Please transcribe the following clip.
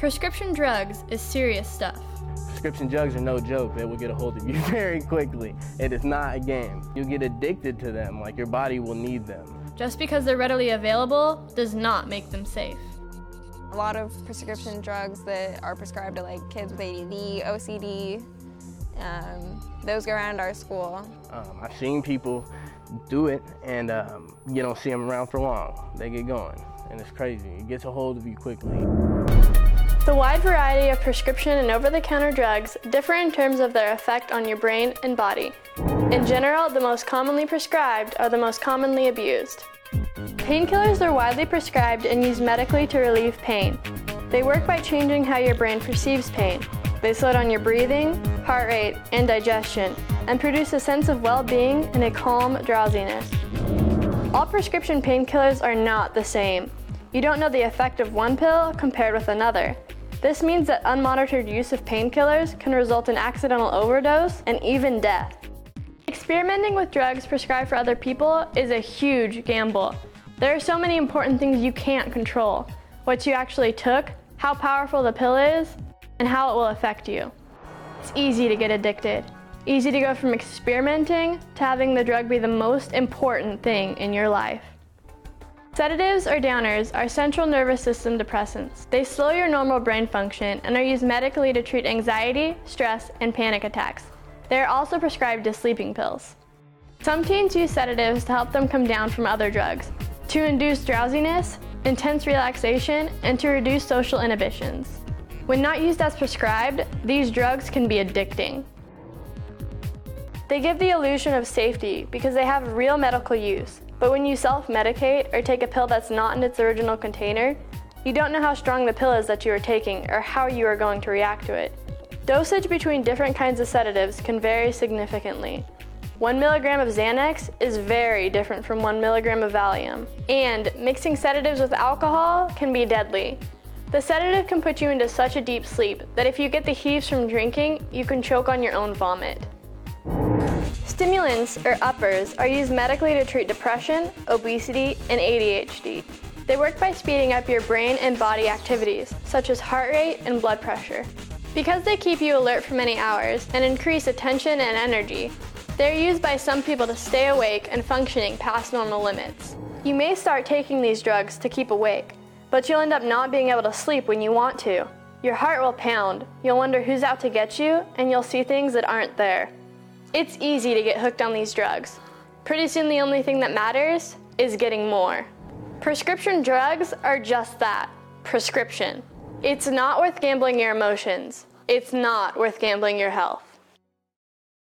Prescription drugs is serious stuff. Prescription drugs are no joke. They will get a hold of you very quickly. It is not a game. You'll get addicted to them, like your body will need them. Just because they're readily available does not make them safe. A lot of prescription drugs that are prescribed to like kids with ADD, OCD, um, those go around our school. Um, I've seen people do it, and um, you don't see them around for long. They get going, and it's crazy. It gets a hold of you quickly. The wide variety of prescription and over the counter drugs differ in terms of their effect on your brain and body. In general, the most commonly prescribed are the most commonly abused. Painkillers are widely prescribed and used medically to relieve pain. They work by changing how your brain perceives pain. They slow down your breathing, heart rate, and digestion, and produce a sense of well being and a calm drowsiness. All prescription painkillers are not the same. You don't know the effect of one pill compared with another. This means that unmonitored use of painkillers can result in accidental overdose and even death. Experimenting with drugs prescribed for other people is a huge gamble. There are so many important things you can't control what you actually took, how powerful the pill is, and how it will affect you. It's easy to get addicted. Easy to go from experimenting to having the drug be the most important thing in your life. Sedatives or downers are central nervous system depressants. They slow your normal brain function and are used medically to treat anxiety, stress, and panic attacks. They are also prescribed as sleeping pills. Some teens use sedatives to help them come down from other drugs, to induce drowsiness, intense relaxation, and to reduce social inhibitions. When not used as prescribed, these drugs can be addicting. They give the illusion of safety because they have real medical use, but when you self medicate or take a pill that's not in its original container, you don't know how strong the pill is that you are taking or how you are going to react to it. Dosage between different kinds of sedatives can vary significantly. 1 milligram of Xanax is very different from 1 milligram of Valium, and mixing sedatives with alcohol can be deadly. The sedative can put you into such a deep sleep that if you get the heaves from drinking, you can choke on your own vomit. Stimulants, or uppers, are used medically to treat depression, obesity, and ADHD. They work by speeding up your brain and body activities, such as heart rate and blood pressure. Because they keep you alert for many hours and increase attention and energy, they're used by some people to stay awake and functioning past normal limits. You may start taking these drugs to keep awake, but you'll end up not being able to sleep when you want to. Your heart will pound, you'll wonder who's out to get you, and you'll see things that aren't there. It's easy to get hooked on these drugs. Pretty soon, the only thing that matters is getting more. Prescription drugs are just that prescription. It's not worth gambling your emotions, it's not worth gambling your health.